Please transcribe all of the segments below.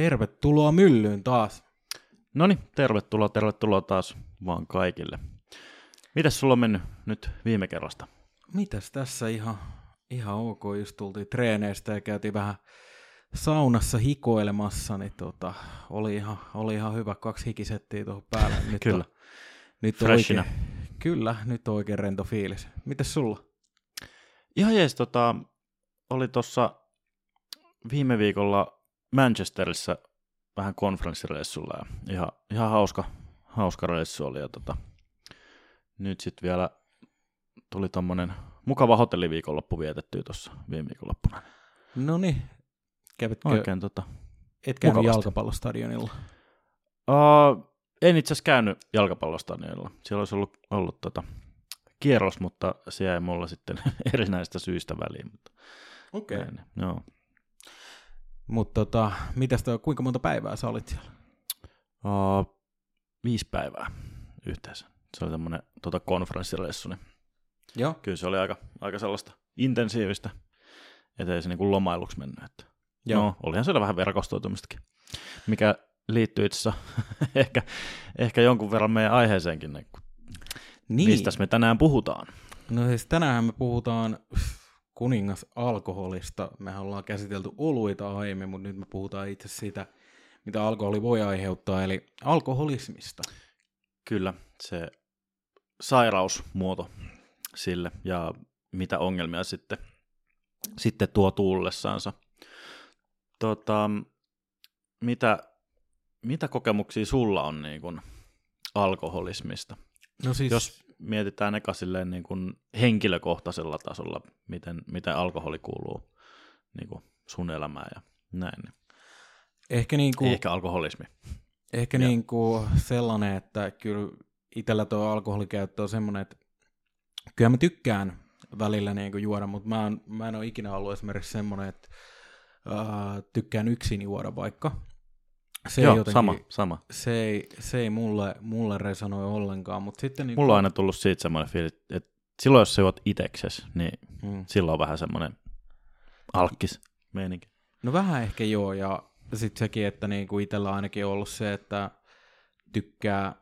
Tervetuloa myllyyn taas. No niin, tervetuloa, tervetuloa taas vaan kaikille. Mitäs sulla on mennyt nyt viime kerrasta? Mitäs tässä ihan, ihan ok, just tultiin treeneistä ja käytiin vähän saunassa hikoilemassa, niin tota, oli, ihan, oli ihan hyvä kaksi hikisettiä tuohon päälle. Nyt Kyllä. On, nyt Freshina. oikein, kyllä, nyt on oikein rento fiilis. Mitäs sulla? Ihan jees, tota, oli tuossa viime viikolla Manchesterissa vähän konferenssireissulla ja ihan, ihan hauska, hauska reissu oli. Ja tota, nyt sitten vielä tuli tommonen mukava hotelliviikonloppu vietettyä tuossa viime viikonloppuna. No niin, kävitkö, Oikein tota. et käynyt mukavasti. jalkapallostadionilla? Uh, en itse asiassa käynyt jalkapallostadionilla. Siellä olisi ollut, ollut tota, kierros, mutta se jäi mulla sitten erinäistä syistä väliin. Mutta Okei. Okay. näin, Joo. Mutta tota, mitäs toi, kuinka monta päivää sä olit siellä? Uh, viisi päivää yhteensä. Se oli tämmöinen tota, konferenssireissu, niin Joo. kyllä se oli aika, aika sellaista intensiivistä, ettei se niin kuin lomailuksi mennyt. Että. Joo. No, olihan siellä vähän verkostoitumistakin, mikä liittyy itse asiassa ehkä, ehkä jonkun verran meidän aiheeseenkin, niin Niin. mistä me tänään puhutaan. No siis tänään me puhutaan kuningas alkoholista. Mehän ollaan käsitelty oluita aiemmin, mutta nyt me puhutaan itse siitä, mitä alkoholi voi aiheuttaa, eli alkoholismista. Kyllä, se sairausmuoto sille ja mitä ongelmia sitten, sitten tuo tullessaansa. Tota, mitä, mitä kokemuksia sulla on niin kuin alkoholismista? No siis, Jos mietitään eka silleen niin kuin henkilökohtaisella tasolla, miten, miten alkoholi kuuluu niin kuin sun elämään ja näin. Niin. ehkä, niinku, Ei ehkä alkoholismi. ehkä Joo. niinku sellainen, että kyllä itsellä tuo alkoholikäyttö on semmoinen, että kyllä mä tykkään välillä niinku juoda, mutta mä en, mä en ole ikinä ollut esimerkiksi semmoinen, että äh, tykkään yksin juoda vaikka. Se ei Joo, jotenkin, sama, sama. se ei, se ei mulle, mulle resonoi ollenkaan, mutta sitten niin Mulla on aina tullut siitä semmoinen fiilis, että silloin jos sä juot itekses, niin mm. silloin on vähän semmoinen alkkis meininki. No vähän ehkä joo, ja sitten sekin, että niinku itsellä ainakin on ollut se, että tykkää,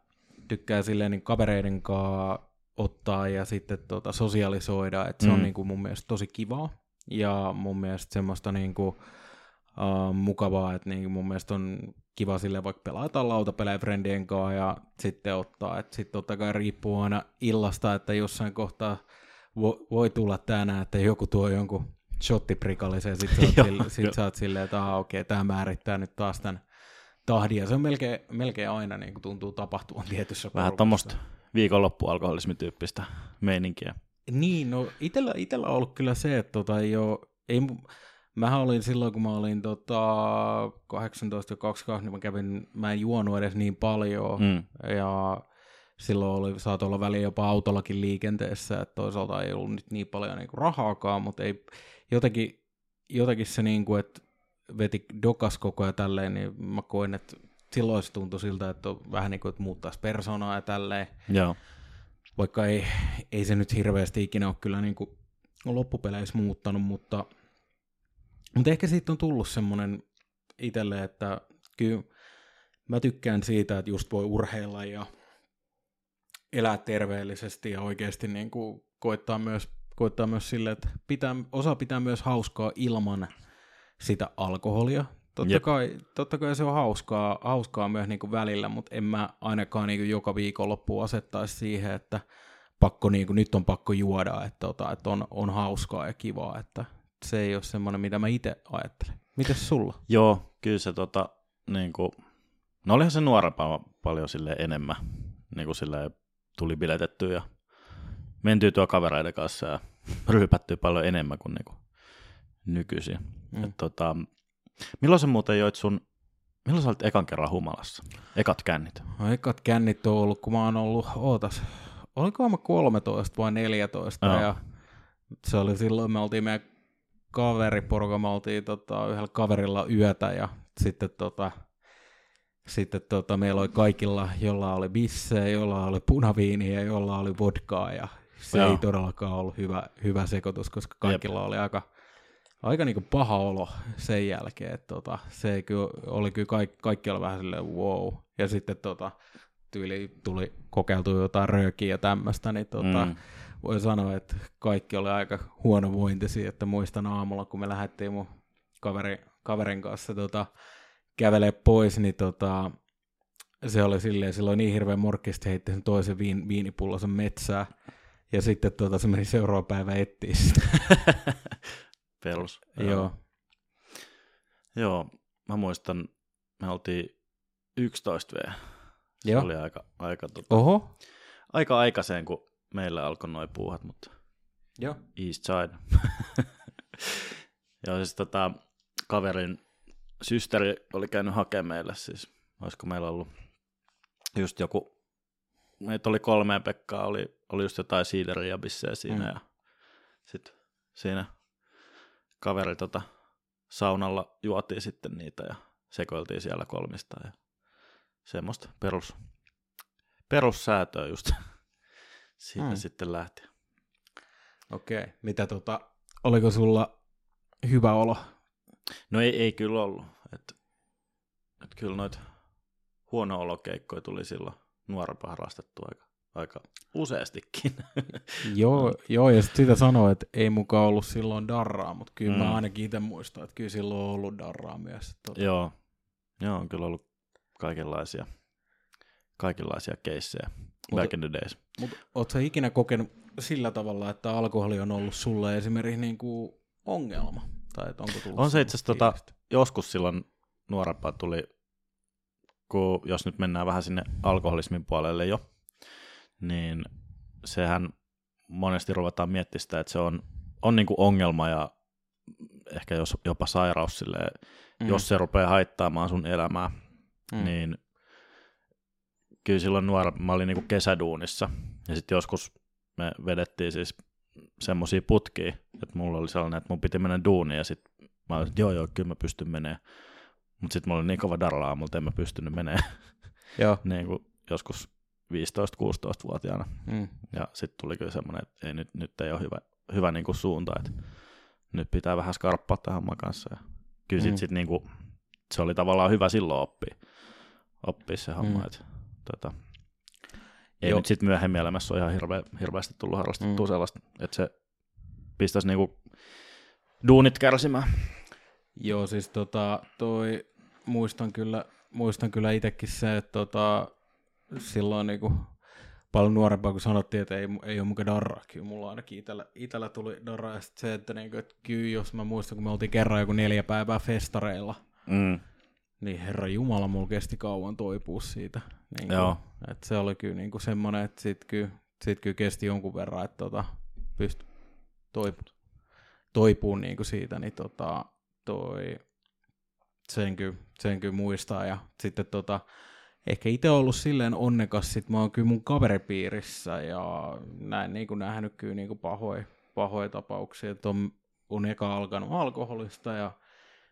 tykkää silleen niin kavereiden kanssa ottaa ja sitten tota sosialisoida, että se mm. on niinku mun mielestä tosi kivaa, ja mun mielestä semmoista niinku, uh, mukavaa, että niinku mun mielestä on kiva sille vaikka pelata lautapelejä friendien kanssa ja sitten ottaa, että sitten totta kai riippuu aina illasta, että jossain kohtaa vo, voi tulla tänään, että joku tuo jonkun shottiprikallisen, sit sä oot, Joo, sille, sit sä oot silleen, että aha, okei, tämä määrittää nyt taas tämän tahdin, ja se on melkein, melkein aina niin kuin tuntuu tapahtuvan tietyssä Vähän tuommoista viikonloppualkoholismityyppistä meininkiä. Niin, no itellä, itellä on ollut kyllä se, että tota, ei ei, mähän olin silloin, kun mä olin tota, 18 ja 22, niin mä kävin, mä en juonut edes niin paljon, Mm. ja silloin oli, saattoi olla väliin jopa autollakin liikenteessä, että toisaalta ei ollut nyt niin paljon niin kuin rahaakaan, mutta ei, jotenkin, jotenkin se niin kuin, että veti dokas koko ajan tälleen, niin mä koin, että silloin se tuntui siltä, että on vähän niin kuin, että muuttaisi persoonaa ja tälleen, Joo. vaikka ei, ei se nyt hirveästi ikinä ole kyllä niin kuin loppupeleissä muuttanut, mutta, mutta ehkä siitä on tullut semmoinen itselle, että kyllä mä tykkään siitä, että just voi urheilla ja elää terveellisesti ja oikeasti niin kuin koittaa myös, koittaa myös sille, että pitää, osa pitää myös hauskaa ilman sitä alkoholia. Totta Jep. kai, totta kai se on hauskaa, hauskaa myös niin kuin välillä, mutta en mä ainakaan niin kuin joka viikonloppu asettaisi siihen, että pakko, niin kuin, nyt on pakko juoda, että, tota, että on, on hauskaa ja kivaa, että se ei ole semmoinen, mitä mä itse ajattelen. Mites sulla? Joo, kyllä se tota, niin kuin, no olihan se nuorempaa paljon sille enemmän, niin kuin silleen tuli biletettyä ja mentyä tuo kavereiden kanssa ja ryypättyä paljon enemmän kuin, niin kuin nykyisin. Mm. Et, tota, milloin sä muuten joit sun, milloin sä olit ekan kerran humalassa? Ekat kännit? No, ekat kännit on ollut, kun mä oon ollut, ootas, olikohan mä 13 vai 14, Joo. ja se oli silloin, me oltiin meidän kaveriporuka, me oltiin tota, yhdellä kaverilla yötä, ja sitten tota, sitten tota, meillä oli kaikilla, jolla oli bissejä, jolla oli punaviiniä, jolla oli vodkaa, ja se Joo. ei todellakaan ollut hyvä, hyvä sekoitus, koska kaikilla oli aika aika niinku paha olo sen jälkeen, että tota, se kyllä, oli kyllä kaikki, kaikki oli vähän silleen wow, ja sitten tota, tyyli tuli kokeiltu jotain röökiä ja tämmöistä, niin tota, mm. Voi sanoa, että kaikki oli aika huonovointisia, että muistan aamulla, kun me lähdettiin mun kaveri, kaverin kanssa tota, kävelee pois, niin tota, se oli silleen, silloin niin hirveän morkkista heitti sen toisen viin, viinipullosen metsää, ja sitten tota, se meni seuraava päivä etsiä sitä. Perus. Joo. Joo, mä muistan, me oltiin 11 V. Se Joo. oli aika, aika, tota, Oho. aika aikaiseen, kun meillä alkoi noin puuhat, mutta Joo. East Side. Joo, siis tota, kaverin systeri oli käynyt hakemaan meille, siis olisiko meillä ollut just joku, meitä oli kolme Pekkaa, oli, oli just jotain siideriä ja bissejä siinä, Mm. mm. ja sitten siinä kaveri tota, saunalla juotiin sitten niitä ja sekoiltiin siellä kolmista ja semmoista perus, perussäätöä just siitä Mm. mm. sitten lähti. Okei. Mitä tota, oliko sulla hyvä olo? No ei, ei kyllä ollut. Et, et kyllä noita huono olokeikkoja tuli silloin nuorempaa harrastettua aika, aika useastikin. Joo, joo, ja sit sitä sanoo, että ei mukaan ollut silloin darraa, mutta kyllä mm. Mä ainakin itse muistan, että kyllä silloin on ollut darraa myös. Tota, Joo. Joo, on kyllä ollut kaikenlaisia, kaikenlaisia keissejä back in the days. Mutta ootko sä ikinä kokenut sillä tavalla, että alkoholi on ollut sulle esimerkiksi niinku ongelma? Tai että onko tullut On se itse asiassa tota, joskus silloin nuorempaa tuli, kun jos nyt mennään vähän sinne alkoholismin puolelle jo, niin sehän monesti ruvetaan miettimään sitä, että se on, on niin kuin ongelma ja ehkä jos, jopa sairaus silleen, Mm. jos se rupeaa haittaamaan sun elämää, mm. niin kyllä silloin nuora, mä olin niinku kesäduunissa ja sitten joskus me vedettiin siis semmoisia putkia, että mulla oli sellainen, että mun piti mennä duuniin ja sitten mä olin, että joo joo, kyllä mä pystyn menemään. Mutta sitten mulla oli niin kova darla aamulta, en mä pystynyt menemään Joo. niin kuin joskus 15-16-vuotiaana. Mm. Ja sitten tuli kyllä semmoinen, että ei, nyt, nyt ei ole hyvä, hyvä niin kuin suunta, että nyt pitää vähän skarppaa tähän homman kanssa. Ja kyllä sit, Mm. sit niin kuin, se oli tavallaan hyvä silloin oppia, oppia se homma. Mm. Mm. Että, tota, ei Joo. nyt sitten myöhemmin elämässä ole ihan hirveä, hirveästi tullut harrastettua Mm. sellaista, että se pistäisi niin kuin duunit kärsimään. Joo, siis tota, toi, muistan kyllä, muistan kyllä itsekin se, että tota, silloin niinku, paljon nuorempaa, kun sanottiin, että ei, ei ole muka darraa. Kyllä mulla ainakin itellä, itellä tuli darraa. Ja sit se, että, niinku, että kyllä jos mä muistan, kun me oltiin kerran joku neljä päivää festareilla, Mm. Niin herra Jumala, mulla kesti kauan toipua siitä. Niin Joo. että se oli kyllä niinku semmoinen, että sit kyllä, sit kyllä kesti jonkun verran, että tota, pystyi toipu, toipuun niinku siitä, niin tota, toi, sen kyllä, sen kyllä muistaa. Ja sitten tota, ehkä itse ollut silleen onnekas, sit mä oon kyllä mun kaveripiirissä ja näin niinku nähnyt kyllä niinku pahoja, pahoja tapauksia, että on, on eka alkanut alkoholista ja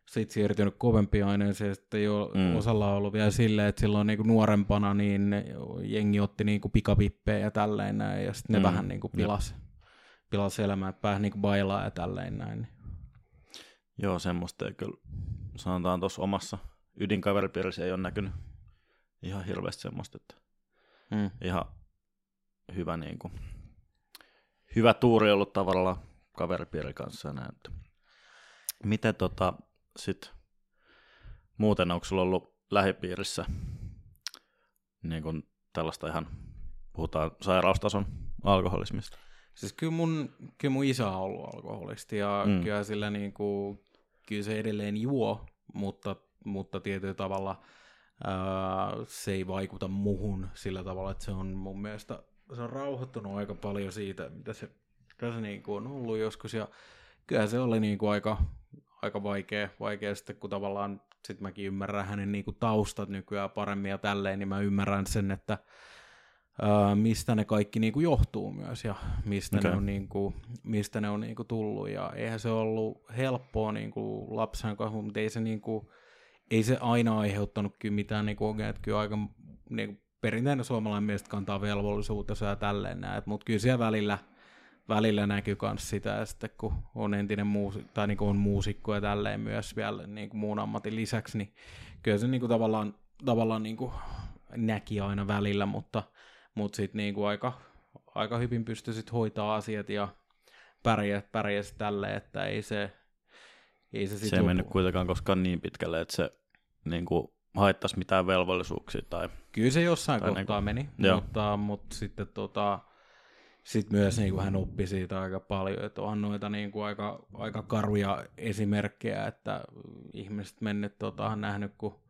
sitten siirtynyt kovempiin aineisiin, ja sitten jo mm. Osalla on ollut vielä silleen, että silloin niinku nuorempana niin jengi otti niinku pikavippejä ja tälleen näin, ja sitten ne mm. Vähän niinku pilas, pilas elämää, että pääsi niinku bailaa ja tälleen näin. Joo, semmoista ei kyllä, sanotaan tuossa omassa ydinkaveripiirissä ei ole näkynyt ihan hirveästi semmoista, että Mm. ihan hyvä, niin kuin, hyvä tuuri ollut tavallaan kaveripiirin kanssa näin. Miten tota, sit, muuten onko sulla ollut lähipiirissä niin kuin tällaista ihan, puhutaan sairaustason alkoholismista? Siis kyllä mun, kyllä mun isä on ollut alkoholisti ja mm. Kyllä sillä niinku, kyllä se edelleen juo, mutta, mutta tietyllä tavalla ää, se ei vaikuta muhun sillä tavalla, että se on mun mielestä se on rauhoittunut aika paljon siitä, mitä se, mitä se niinku on ollut joskus ja kyllä se oli niinku aika, aika vaikea, vaikea sitten, kun tavallaan sit mäkin ymmärrän hänen niinku taustat nykyään paremmin ja tälleen, niin mä ymmärrän sen, että ää, mistä ne kaikki niinku johtuu myös ja mistä okay. ne on, niinku, mistä ne on niinku tullut. Ja eihän se ollut helppoa niinku lapsen kasvu, mutta ei se, niinku, ei se aina aiheuttanut kyllä mitään niinku ongelmia, että kyllä aika niinku, perinteinen suomalainen mies kantaa velvollisuutensa ja tälleen näin, mutta kyllä siellä välillä, välillä näkyy myös sitä, sitten kun on entinen muusi, tai niin kuin on muusikko ja tälleen myös vielä niin kuin muun ammatin lisäksi, niin kyllä se niin kuin tavallaan, tavallaan niin kuin näki aina välillä, mutta, mutta sitten niin kuin aika, aika hyvin pystyi sit hoitaa asiat ja pärjäsi, pärjäsi tälleen, että ei se, ei se, sit se ei mennyt kuitenkaan koskaan niin pitkälle, että se niin kuin, haittaisi mitään velvollisuuksia. Tai, Kyllä se jossain tai kohtaa niin kuin, meni, mutta, mutta sitten tota, sit myös niin kuin hän oppi siitä aika paljon, että onhan noita niin kuin aika, aika karuja esimerkkejä, että ihmiset mennyt tota, nähnyt, kun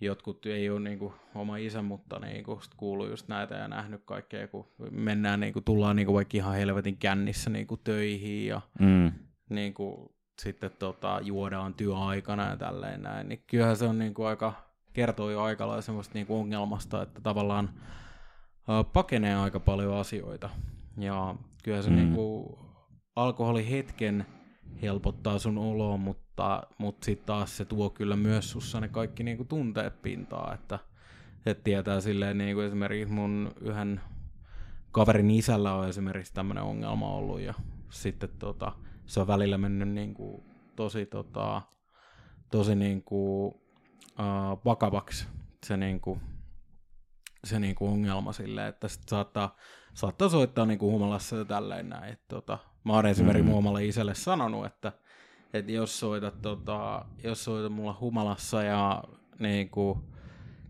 jotkut ei ole niin kuin, oma isä, mutta niin kuin, sit kuuluu just näitä ja nähnyt kaikkea, kun mennään, niin kuin, tullaan niin kuin, vaikka ihan helvetin kännissä niin kuin, töihin ja mm. niin kuin, sitten tota, juodaan työaikana ja tälleen näin, niin kyllähän se on niin kuin, aika, kertoo jo aika lailla semmoista niin kuin, ongelmasta, että tavallaan pakenee aika paljon asioita. Ja kyllä se mm. niin kuin, alkoholi hetken helpottaa sun oloa, mutta, mutta sitten taas se tuo kyllä myös sussa ne kaikki niin kuin, tunteet pintaa, että, että tietää silleen niin kuin esimerkiksi mun yhden kaverin isällä on esimerkiksi tämmöinen ongelma ollut ja sitten tota, se on välillä mennyt niin kuin tosi, tota, tosi niin kuin, uh, vakavaksi se, niin kuin, se niin kuin ongelma silleen, että sit saattaa, saattaa soittaa niin kuin humalassa ja tälleen näin. Et, tota, mä oon esimerkiksi mm-hmm. omalle isälle sanonut, että, että jos soitat, tota, jos soitat mulla humalassa ja niin kuin,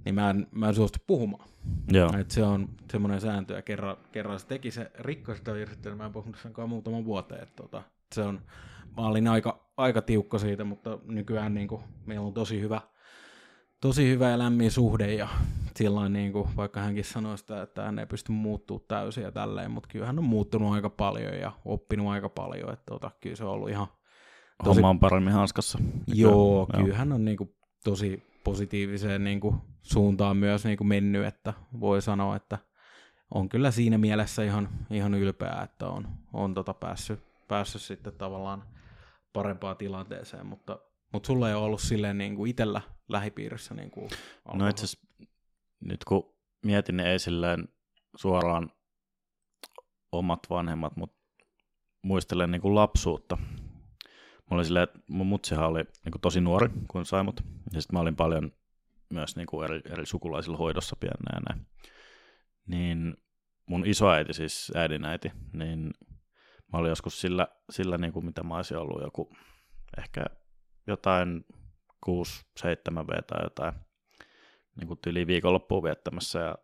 niin mä en, mä en suostu puhumaan. Joo. Et se on semmoinen sääntö, ja kerran, kerran se teki se, rikkoi sitä virhettä, niin mä en puhunut senkaan muutaman vuoteen. Et, tota, se on, mä olin aika, aika tiukka siitä, mutta nykyään niin kuin, meillä on tosi hyvä, tosi hyvä ja lämmin suhde ja silloin niin kuin, vaikka hänkin sanoi sitä, että hän ei pysty muuttumaan täysin ja tälleen, mutta kyllä hän on muuttunut aika paljon ja oppinut aika paljon, että tota, kyllä se on ollut ihan tosi... Homma on paremmin hanskassa. Joo, kyllä, kyllä hän on niin kuin, tosi positiiviseen niin kuin, suuntaan myös niin kuin mennyt, että voi sanoa, että on kyllä siinä mielessä ihan, ihan ylpeä, että on, on tota päässyt, päässyt sitten tavallaan parempaan tilanteeseen, mutta, mutta sulla ei ole ollut silleen niin kuin itsellä lähipiirissä niin kuin No itse nyt kun mietin, niin ei silleen suoraan omat vanhemmat, mutta muistelen niin kuin lapsuutta. Mulla oli silleen, että mun mutsihan oli niin kuin tosi nuori, kun sai mut. Ja sitten mä olin paljon myös niin kuin eri, eri sukulaisilla hoidossa piennä ja näin. Niin mun isoäiti, siis äidinäiti, niin mä olin joskus sillä, sillä niin kuin mitä mä olisin ollut joku ehkä jotain 6-7 V tai jotain niin kuin tyli viikonloppuun viettämässä ja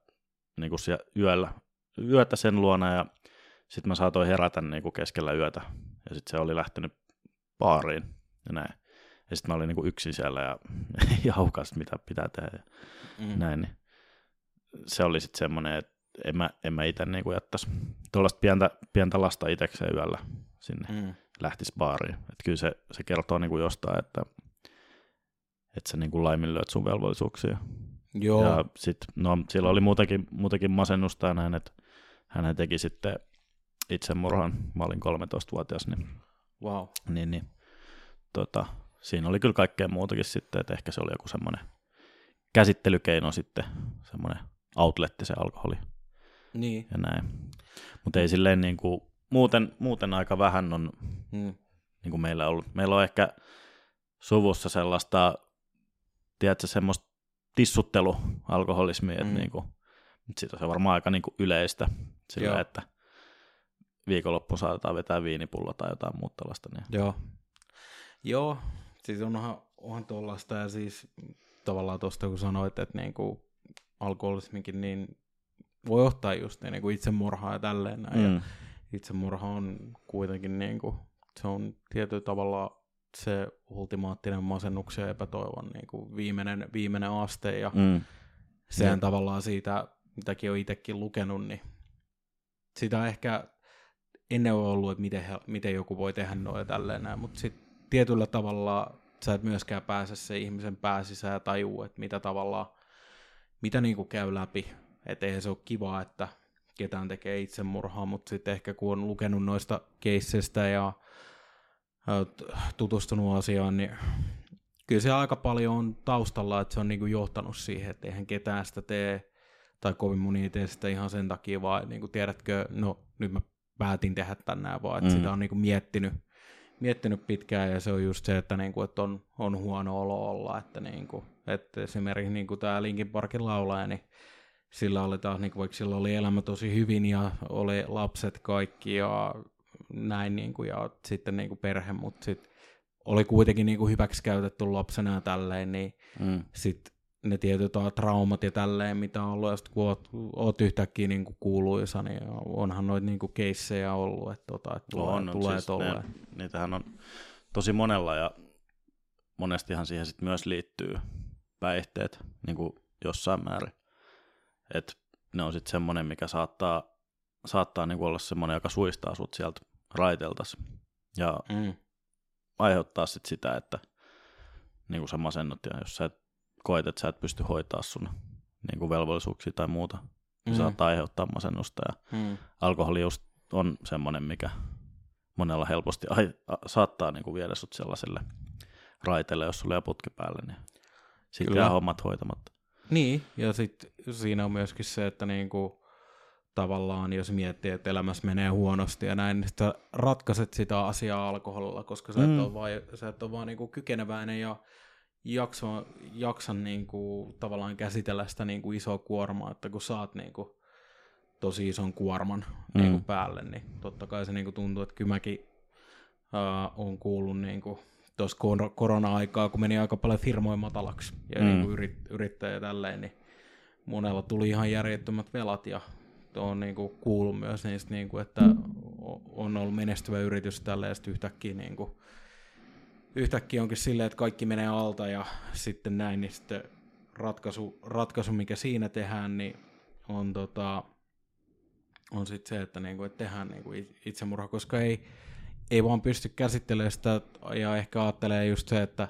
niin kuin yöllä, yötä sen luona ja sitten mä saatoin herätä niin kuin keskellä yötä ja sitten se oli lähtenyt baariin ja näin. Ja sitten mä olin niin kuin yksin siellä ja jaukas, mitä pitää tehdä ja mm. näin. Niin se oli sitten semmoinen, että en mä, en mä itse niin jättäisi tuollaista pientä, pientä lasta itsekseen yöllä sinne mm. lähtisi baariin. Et kyllä se, se kertoo niin kuin jostain, että, että sä niin kuin laiminlyöt sun velvollisuuksia. Joo. Ja sit, no, sillä oli muutenkin, muutenkin masennusta ja näin, että hän teki sitten itsemurhan. Mä olin 13-vuotias, niin, wow. niin, niin tota, siinä oli kyllä kaikkea muutakin sitten, että ehkä se oli joku semmoinen käsittelykeino sitten, semmoinen outletti se alkoholi. Niin. Ja näin. Mutta ei silleen niin kuin, muuten, muuten aika vähän on hmm. niin kuin meillä ollut. Meillä on ehkä suvussa sellaista, tiedätkö, semmoista tissuttelu-alkoholismia, mm. että niin kuin, siitä se on varmaan aika niin kuin yleistä sillä, Joo. että viikonloppuun saatetaan vetää viinipullo tai jotain muuta tällaista. Niin. Joo. Joo, siis onhan, onhan tuollaista ja siis tavallaan tuosta kun sanoit, että niin kuin alkoholismikin niin voi ottaa just niin kuin itsemurhaa ja tälleen näin. Mm. Ja itsemurha on kuitenkin niin kuin, se on tietyllä tavalla se ultimaattinen masennuksen ja epätoivon niin kuin viimeinen, viimeinen aste ja mm. sehän mm. tavallaan siitä, mitäkin on itsekin lukenut, niin sitä ehkä ennen on ollut, että miten, miten joku voi tehdä noin ja tälleen näin, mutta sitten tietyllä tavalla sä et myöskään pääse se ihmisen pääsisään ja tajuu, että mitä tavallaan, mitä niinku käy läpi. Että eihän se ole kiva, että ketään tekee itsemurhaa, mutta sitten ehkä kun on lukenut noista keisseistä ja tutustunut asiaan, niin kyllä se aika paljon on taustalla, että se on niinku johtanut siihen, että eihän ketään sitä tee, tai kovin moni ei tee sitä ihan sen takia, vaan niin kuin tiedätkö, no nyt mä päätin tehdä tänään, vaan että Mm. sitä on niin kuin miettinyt, miettinyt pitkään ja se on just se, että, niin kuin, että on, on huono olo olla, että, niin kuin, että esimerkiksi niin kuin tämä Linkin Parkin laulaja, niin sillä oli taas, niin kuin, vaikka sillä oli elämä tosi hyvin ja oli lapset kaikki ja näin niin kuin, ja sitten niin kuin perhe, mutta sitten oli kuitenkin niin kuin hyväksi käytetty lapsena ja tälleen, niin Mm. sitten ne tietyt traumat ja tälleen, mitä on ollut, ja sit kun oot, oot yhtäkkiä niin kuin kuuluisa, niin onhan noita niin kuin keissejä ollut, että, tota, että tulee, on, tulee siis tolleen. ne, niitähän on tosi monella ja monestihan siihen sit myös liittyy päihteet niin kuin jossain määrin. Et ne on sitten semmoinen, mikä saattaa, saattaa niin kuin olla semmoinen, joka suistaa sut sieltä raiteltas ja Mm. aiheuttaa sit sitä, että niin kuin sä masennut ja jos sä et koet, että sä et pysty hoitaa sun niin kuin velvollisuuksia tai muuta, niin Mm. saattaa aiheuttaa masennusta ja Mm. alkoholi just on semmoinen, mikä monella helposti ai, a, saattaa niinku viedä sut sellaiselle raiteelle, jos sulla on putki päälle, niin sitten jää hommat hoitamatta. Niin, ja sitten siinä on myöskin se, että niinku, tavallaan jos miettii, että elämässä menee huonosti ja näin, niin sä ratkaiset sitä asiaa alkoholilla, koska sä et Mm. ole vaan, sä et ole vaan niinku kykeneväinen ja jakso, jaksan niinku, tavallaan käsitellä sitä niinku isoa kuormaa, että kun saat niinku, tosi ison kuorman Mm. niinku päälle, niin totta kai se niinku tuntuu, että kyllä mäkin uh, on kuullut niinku, tuossa kor- korona-aikaa, kun meni aika paljon firmoja matalaksi ja Mm. mm. niinku yrit, yrittäjä tälleen, niin monella tuli ihan järjettömät velat ja on niinku kuullut myös niistä, niinku, että on ollut menestyvä yritys tälleen ja sitten yhtäkkiä, niinku, yhtäkkiä onkin silleen, että kaikki menee alta ja sitten näin, niin sitten ratkaisu, ratkaisu mikä siinä tehdään, niin on, tota, on sitten se, että, niinku, että tehdään niinku it- itsemurha, koska ei, ei vaan pysty käsittelemään sitä ja ehkä ajattelee just se, että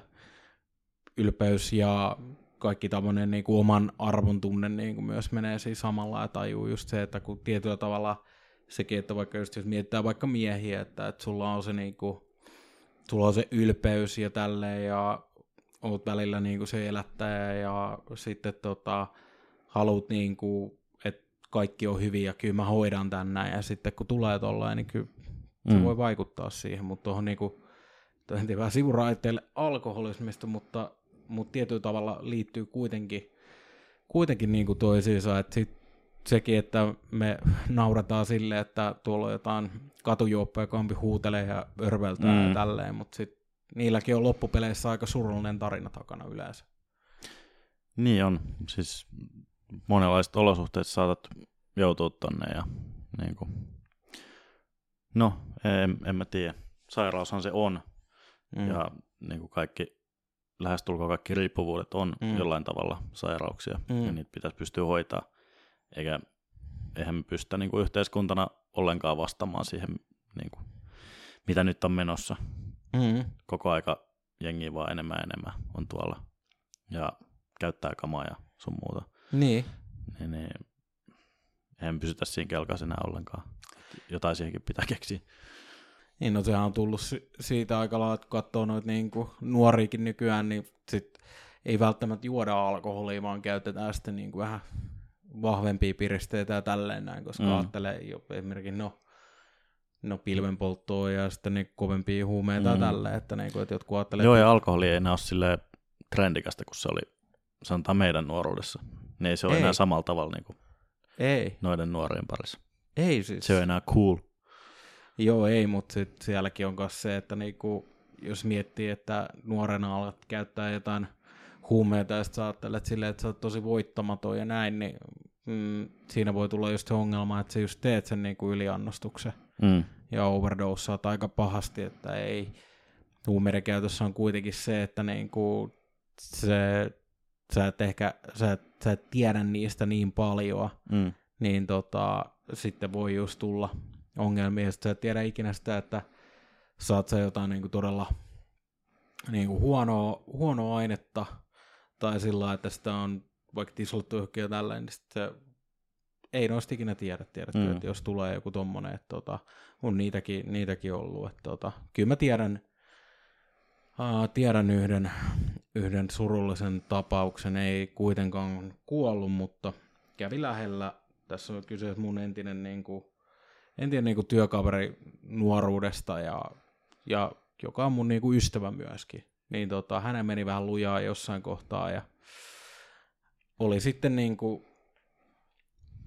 ylpeys ja kaikki tämmöinen niin kuin oman arvon tunne niin kuin myös menee siinä samalla ja tajuu just se, että kun tietyllä tavalla sekin, että vaikka just jos mietitään vaikka miehiä, että, että sulla on se niin kuin, sulla on se ylpeys ja tälleen ja oot välillä niin kuin se elättäjä ja sitten tota, haluat niin kuin, että kaikki on hyvin ja kyllä mä hoidan tän näin ja sitten kun tulee tollain, niin kyllä se Mm. voi vaikuttaa siihen, mutta tuohon niinku, toi en tiedä, vähän sivuraiteille alkoholismista, mutta, mutta tietyllä tavalla liittyy kuitenkin, kuitenkin niinku toisiinsa, että sit sekin, että me naurataan sille, että tuolla on jotain katujuoppoja, kampi huutelee ja örveltää mm. ja tälleen, mutta sit niilläkin on loppupeleissä aika surullinen tarina takana yleensä. Niin on, siis monenlaiset olosuhteet saatat joutua tonne ja niin kuin, no en, en mä tiedä, sairaushan se on Mm. ja niin kuin kaikki, lähestulkoon kaikki riippuvuudet on Mm. jollain tavalla sairauksia Mm. ja niitä pitäisi pystyä hoitaa. Eikä, eihän me pystytä niin kuin yhteiskuntana ollenkaan vastaamaan siihen, niin kuin, mitä nyt on menossa. Mm. Koko aika jengi vaan enemmän ja enemmän on tuolla ja käyttää kamaa ja sun muuta. Niin, Niin, niin eihän me pysytä siinä kelkassa enää ollenkaan. Jotain siihenkin pitää keksiä. Niin no sehän on tullut si- siitä aika lailla, että katsoo noita niinku nuoriikin nykyään, niin sit ei välttämättä juoda alkoholia, vaan käytetään sitten niinku vähän vahvempia piristeitä ja tälleen näin, koska Mm. ajattelee jo esimerkiksi no, no pilvenpolttoa ja sitten niin kovempia huumeita mm. Tälleen, että, niinku, että jotkut ajattelee, Joo, ja alkoholi ei enää ole silleen trendikästä, kun se oli, sanotaan meidän nuoruudessa. Niin ei se ole Ei. enää samalla tavalla niin kuin ei, noiden nuorien parissa. ei siis. Se on enää cool. Joo, ei, mutta sit sielläkin on myös se, että niinku, jos miettii, että nuorena alat käyttää jotain huumeita ja sitten ajattelet silleen, että sä oot tosi voittamaton ja näin, niin mm, siinä voi tulla just se ongelma, että sä just teet sen niinku yliannostuksen Mm. ja overdosaat aika pahasti, että ei, huumeiden käytössä on kuitenkin se, että niinku se, sä et ehkä, sä et, sä et tiedä niistä niin paljon, Mm. niin tota, sitten voi just tulla ongelmia, ja sä et tiedä ikinä sitä, että saat sä jotain niinku todella niinku huonoa, huonoa ainetta, tai sillä lailla, että sitä on vaikka tislattu johonkin ja tällainen, niin sit se ei noista ikinä tiedä, tiedätkö, Mm. mm. että jos tulee joku tommonen, että tota, on niitäkin, niitäkin ollut, että tota, kyllä mä tiedän, uh, tiedän yhden, yhden surullisen tapauksen, ei kuitenkaan kuollut, mutta kävi lähellä. Tässä on kyseessä mun entinen, niin kuin, entinen niinku työkaveri nuoruudesta ja, ja joka on mun niinku ystävä myöskin. Niin tota, hänen meni vähän lujaa jossain kohtaa ja oli sitten niinku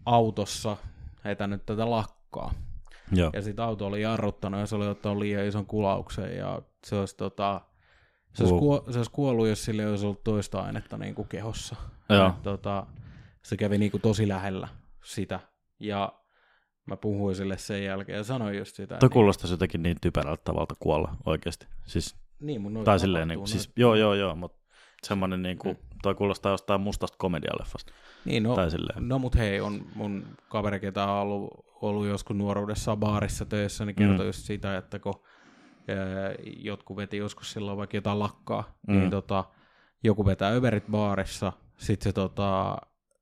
autossa hetänyt tätä lakkaa. Joo. Ja sitten auto oli jarruttanut ja se oli ottanut liian ison kulauksen ja se olisi, tota, se olisi, kuo, se olisi kuollut, jos sille olisi ollut toista ainetta niin kuin kehossa. Joo. Et, tota, se kävi niin kuin tosi lähellä sitä ja mä puhuin sille sen jälkeen ja sanoin just sitä. Toi niin, kuulostaisi jotenkin niin typerältä tavalta kuolla oikeasti. Siis, niin mun tai silleen, niin, siis, joo, joo, joo, mutta semmoinen niin kuin, toi kuulostaa jostain mustasta komedialeffasta. niin, no, tai silleen. no mut hei, on mun kaveri, ketä on ollut, ollut joskus nuoruudessa baarissa töissä, niin kertoi Mm. just sitä, että kun ää, jotkut veti joskus silloin vaikka jotain lakkaa, Mm. niin tota, joku vetää överit baarissa, sitten se, tota,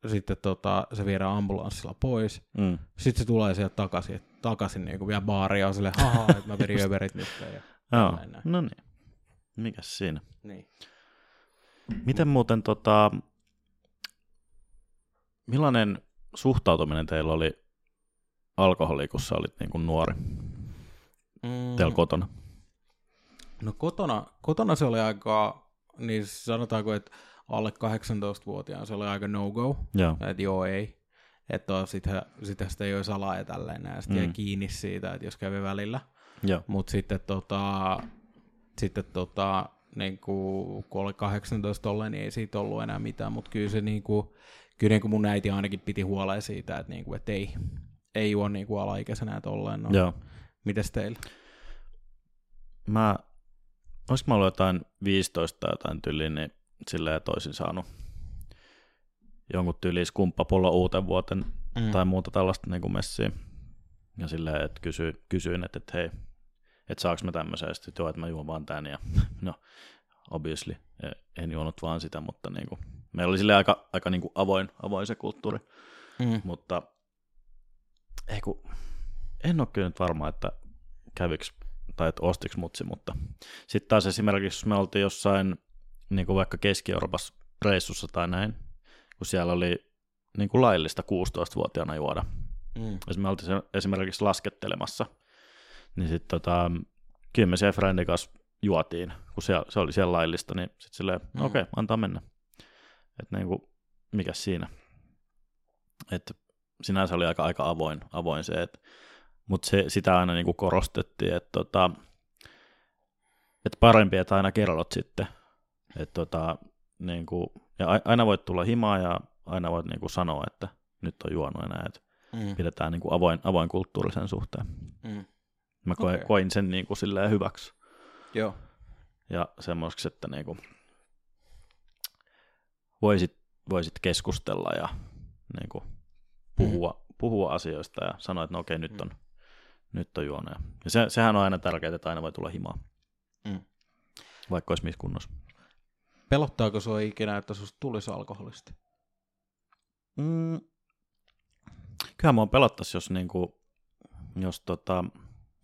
sitten tota, se viedään ambulanssilla pois, Mm. sitten se tulee sieltä takaisin, takaisin niin kuin vielä baaria on silleen, haha, että mä vedin överit nyt. Ja, Joo, tälleen näin. no niin. Mikäs siinä? niin. Miten muuten tota, millainen suhtautuminen teillä oli alkoholiin, kun sä olit niin kuin nuori Mm, teillä kotona? No kotona, kotona se oli aika, niin sanotaanko, että alle 18-vuotiaan se oli aika no-go, Joo. että joo ei. Että sitä, sitä, sitä ei ole salaa ja tälleen näin, sitten Mm. jäi kiinni siitä, että jos kävi välillä. Mutta sitten tota, sitten tota, niin kun, kun oli 18 tolleen, niin ei siitä ollut enää mitään, mutta kyllä se niin kuin, kyllä niin kuin mun äiti ainakin piti huoleen siitä, että, niin kuin, että ei, ei juo niin kuin alaikäisenä tolleen. No, Joo. Mites teillä? Mä, olis mä ollut jotain 15 tai jotain tyliin, niin silleen toisin saanut jonkun tyyliin skumppapullo uuteen vuoten Mm. tai muuta tällaista niin kuin messiä. Ja silleen, että kysyin, kysyin että, että hei, että saaks mä tämmöisen, ja sitten joo, että mä juon vaan tän, ja no, obviously, e- en juonut vaan sitä, mutta niin kuin, meillä oli silleen aika, aika niin kuin avoin, avoin se kulttuuri, Mm. mutta ei kun, en ole kyllä nyt varma, että käviks tai että ostiks mutsi, mutta sitten taas esimerkiksi, jos me oltiin jossain niin kuin vaikka Keski-Euroopassa reissussa tai näin, kun siellä oli niin kuin laillista 16-vuotiaana juoda, Mm. jos me oltiin esimerkiksi laskettelemassa, niin sitten tota, kyllä me siellä friendin kanssa juotiin, kun se, se oli siellä laillista, niin sitten silleen, Mm. okei, okay, antaa mennä. Että niinku, mikä siinä. Että sinänsä oli aika, aika avoin, avoin se, että, mutta se, sitä aina niinku korostettiin, että tota, et parempi, että aina kerrot sitten. Että tota, niinku, ja a- aina voit tulla himaa ja aina voit niinku sanoa, että nyt on juonut enää, että Mm. pidetään niin kuin avoin, avoin kulttuuri sen suhteen. Mm. Mä koin, Okei. koin sen niin kuin silleen hyväksi Joo. ja semmoiseksi, että niin kuin voisit, voisit keskustella ja niin kuin puhua, mm. puhua asioista ja sanoa, että no okei, nyt on, mm. nyt on juonut. Ja- Ja se, sehän on aina tärkeää, että aina voi tulla himaa, Mm. vaikka olisi missä kunnossa. Pelottaako sua ikinä, että susta tulisi alkoholisti? Mm. Kyllä mua pelottaisi, jos, niin kuin, jos tota,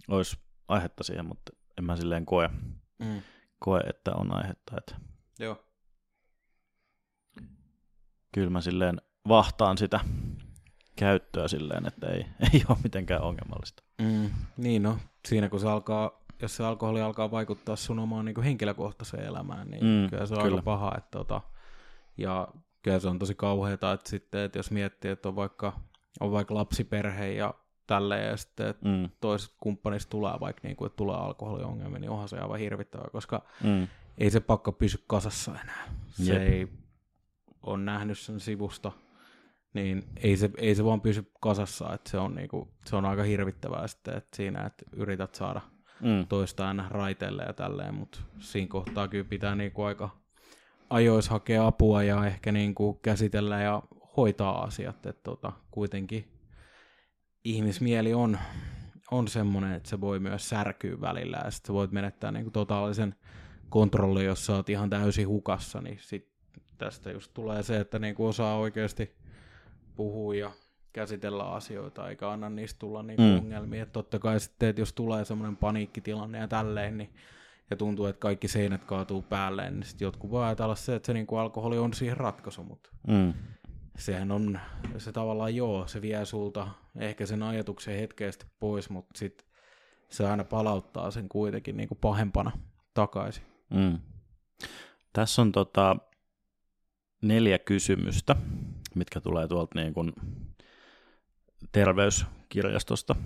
olisi aihetta siihen, mutta en mä silleen koe, Mm. koe että on aihetta. Että Joo. kyllä mä silleen vahtaan sitä käyttöä silleen, että ei, ei ole mitenkään ongelmallista. Mm. Niin no, siinä kun se alkaa, jos se alkoholi alkaa vaikuttaa sun omaan niin henkilökohtaiseen elämään, niin mm, kyllä se on kyllä. aika paha. Että, tota, ja kyllä se on tosi kauheata, että sitten, että jos miettii, että on vaikka, on vaikka lapsiperhe ja tälleen, ja sitten että Mm, toiset kumppanista tulee vaikka niin kuin, että tulee alkoholiongelmia, niin onhan se aivan hirvittävää, koska mm, ei se pakko pysy kasassa enää. Se Jep. ei on nähnyt sen sivusta, niin ei se, ei se vaan pysy kasassa, että se on, niinku, se on aika hirvittävää sitten, että siinä, että yrität saada mm, toista aina raiteille ja tälleen, mutta siinä kohtaa kyllä pitää niinku aika ajois hakea apua ja ehkä niinku käsitellä ja hoitaa asiat, että tota, kuitenkin ihmismieli on, on semmoinen, että se voi myös särkyä välillä ja sitten voit menettää niinku totaalisen kontrolli, jos sä oot ihan täysin hukassa, niin sit tästä just tulee se, että niinku osaa oikeasti puhua ja käsitellä asioita, eikä anna niistä tulla niinku Mm. ongelmia. Et totta kai sitten, että jos tulee semmoinen paniikkitilanne ja tälleen, niin ja tuntuu, että kaikki seinät kaatuu päälleen, niin sitten jotkut voi ajatella se, että se niinku alkoholi on siihen ratkaisu, mutta mm. sehän on, se tavallaan joo, se vie sulta ehkä sen ajatuksen hetkeästi pois, mutta sitten se aina palauttaa sen kuitenkin niin kuin pahempana takaisin. Mm. Tässä on tota neljä kysymystä, mitkä tulee tuolta niin kuin terveyskirjastosta.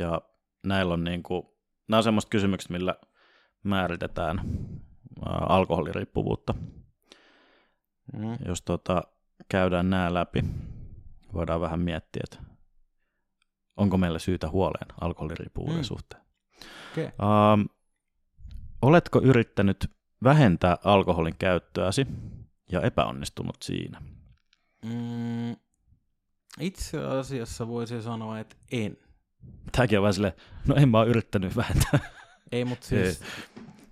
Ja näillä on, niin kuin, nämä on semmoista kysymykset, millä määritetään alkoholiriippuvuutta. Mm. Jos tota, käydään nämä läpi, voidaan vähän miettiä, että onko meillä syytä huoleen alkoholiriippuvuuden mm. suhteen. Okay. Uh, oletko yrittänyt vähentää alkoholin käyttöäsi ja epäonnistunut siinä? Mm, itse asiassa voisin sanoa, että en. Tämäkin on vähän silleen, no en mä ole yrittänyt vähentää. Ei, mutta siis,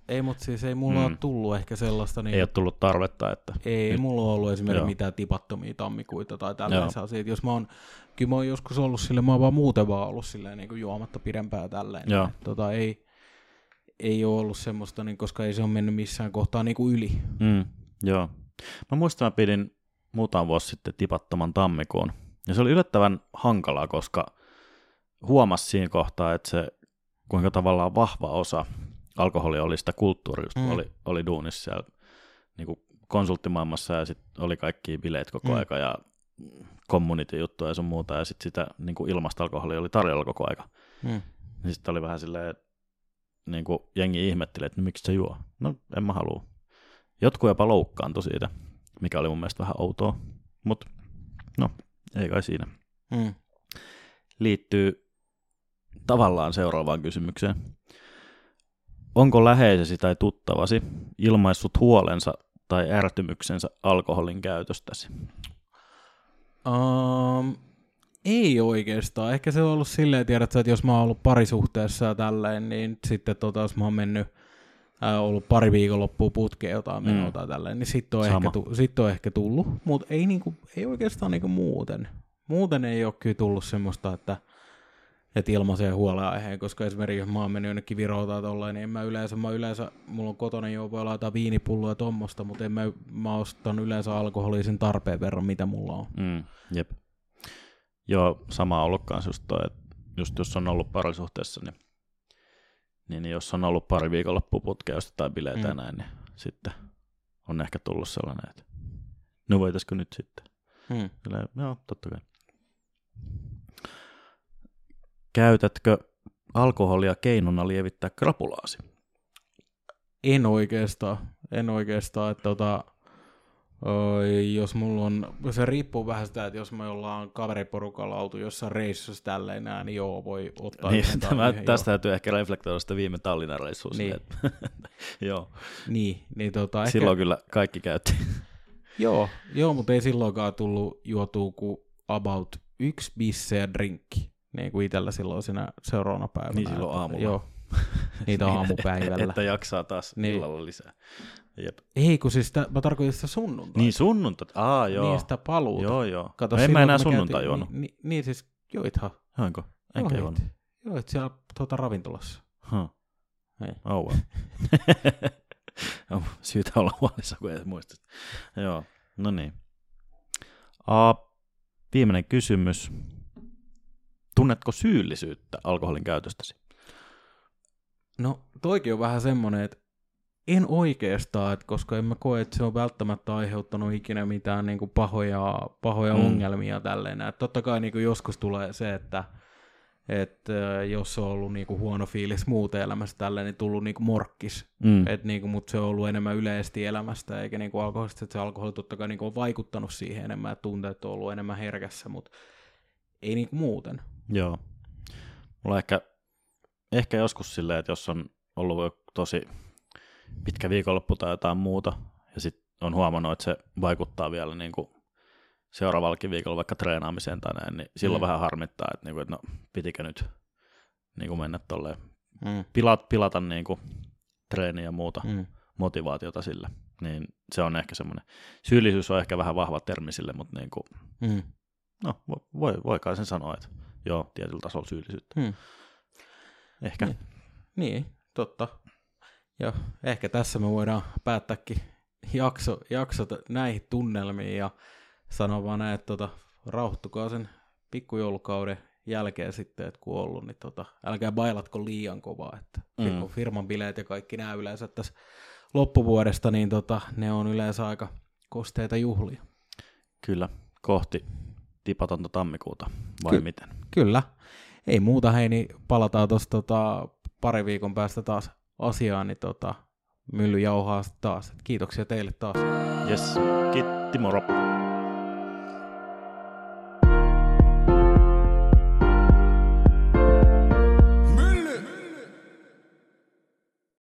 ei, mut siis ei mulla mm. ole tullut ehkä sellaista. Niin, ei ole tullut tarvetta. Että ei nyt, mulla ole ollut esimerkiksi joo. mitään tipattomia tammikuita tai tällaisia asioita. Jos mä oon, kyllä mä oon joskus ollut sille, mä oon vaan muuten vaan ollut silleen niin kuin juomatta pidempään tälleen. Joo. Niin, tota, ei, ei ole ollut semmoista, niin, koska ei se ole mennyt missään kohtaa niin kuin yli. Mm, joo. Mä muistan, mä pidin muutama vuosi sitten tipattoman tammikuun. Ja se oli yllättävän hankalaa, koska huomasi siinä kohtaa, että se kuinka tavallaan vahva osa alkoholi oli sitä kulttuuria, just mm. oli, oli duunissa siellä niin kuin konsulttimaailmassa ja sitten oli kaikki bileet koko mm. aika ja community-juttuja ja sun muuta ja sitten sitä niin kuin ilmasta alkoholia oli tarjolla koko aika. Mm. Niin sitten oli vähän silleen, niin kuin jengi ihmetteli, että no, miksi se juo? No en mä halua. Jotkut jopa loukkaantui siitä, mikä oli mun mielestä vähän outoa, mutta no ei kai siinä. Mm. Liittyy tavallaan seuraavaan kysymykseen. Onko läheisesi tai tuttavasi ilmaissut huolensa tai ärtymyksensä alkoholin käytöstäsi? Um, ei oikeastaan. Ehkä se on ollut silleen, tiedätkö, että jos mä oon ollut parisuhteessa ja tälleen, niin sitten tota, jos mä oon mennyt ää, ollut pari viikonloppua putkeen jotain menoa mm. tai tälleen, niin sitten on, ehkä, sit on ehkä tullut, mutta ei, niinku, ei oikeastaan niinku muuten. Muuten ei ole kyllä tullut semmoista, että että ilmaisee huoleaiheen, koska esimerkiksi jos mä oon mennyt jonnekin Viroon tai tollain, niin en mä yleensä, mä yleensä, mulla on kotona jo voi laittaa viinipulloa tuommoista, mutta en mä, mä ostan yleensä alkoholisen tarpeen verran, mitä mulla on. Mm, jep. Joo, sama on ollut kanssa just toi, että just jos on ollut parisuhteessa, niin, niin, niin jos on ollut pari viikonloppuputkea tai bileitä mm. näin, niin sitten on ehkä tullut sellainen, että no voitaisiko nyt sitten. Mm. Silleen, joo, totta kai. Käytätkö alkoholia keinona lievittää krapulaasi? En oikeastaan. En oikeastaan. Että tota, jos mulla on, se riippuu vähän sitä, että jos me ollaan kaveriporukalla oltu jossain reissussa tälleen näin, niin joo, voi ottaa niin, tämä, yhden, Tästä täytyy ehkä reflektoida sitä viime Tallinnan reissussa. Niin. joo. Niin, niin tota, Silloin ehkä... kyllä kaikki käytti. joo, joo, mutta ei silloinkaan tullut juotua kuin about yksi bisse ja drinkki niin kuin itsellä silloin siinä seuraavana päivänä. Niin silloin aamulla. Joo, niitä on aamupäivällä. että jaksaa taas niin. illalla lisää. Jep. Ei, kun siis sitä, mä tarkoitin sitä sunnuntai. Niin sunnuntai, aa joo. Niin sitä paluuta. Joo joo. Kato, no, en mä enää sunnuntai juonut. Niin, niin, niin, siis joithan. Joinko? Enkä juonut. Joit siellä tuota ravintolassa. Huh. Ei. Oh well. Syytä olla huolissa, kun ei muista. Joo, no niin. Uh, viimeinen kysymys. Tunnetko syyllisyyttä alkoholin käytöstäsi? No toikin on vähän semmoinen, että en oikeastaan, että koska en mä koe, että se on välttämättä aiheuttanut ikinä mitään niin kuin pahoja, pahoja mm. ongelmia tälleen. Että totta kai niin kuin joskus tulee se, että, että jos on ollut niin kuin huono fiilis muuten elämässä tälleen, niin tullut niin kuin morkkis. Mm. Et niin kuin, mutta se on ollut enemmän yleisesti elämästä, eikä niin kuin alkoholista, että se alkoholi totta kai niin kuin on vaikuttanut siihen enemmän, että tunteet on ollut enemmän herkässä, mutta ei niin kuin muuten. Joo. Mulla ehkä, ehkä joskus silleen, että jos on ollut tosi pitkä viikonloppu tai jotain muuta, ja sitten on huomannut, että se vaikuttaa vielä niin kuin seuraavallakin viikolla vaikka treenaamiseen tai näin, niin silloin mm. vähän harmittaa, että, niin kuin, että no, pitikö nyt niin kuin mennä tolleen, mm. pilat, pilata niin kuin, treeniä ja muuta mm. motivaatiota sille. Niin se on ehkä semmoinen, syyllisyys on ehkä vähän vahva termi sille, mutta niin kuin, mm. no, voi, voi kai sen sanoa, että joo, tietyllä tasolla syyllisyyttä. Hmm. Ehkä. Niin. niin, totta. Ja ehkä tässä me voidaan päättääkin jakso, jakso näihin tunnelmiin ja sanon vaan näin, että tota, rauhoittukaa sen pikkujoulukauden jälkeen sitten, että kun on ollut, niin tota, älkää bailatko liian kovaa, että mm. firman bileet ja kaikki nämä yleensä tässä loppuvuodesta, niin tota, ne on yleensä aika kosteita juhlia. Kyllä, kohti tipatonta tammikuuta, vai Ky- miten? Kyllä. Ei muuta, hei, niin palataan tuossa tota, pari viikon päästä taas asiaan, niin tota, mylly jauhaa taas. Kiitoksia teille taas. Yes, kiitti moro.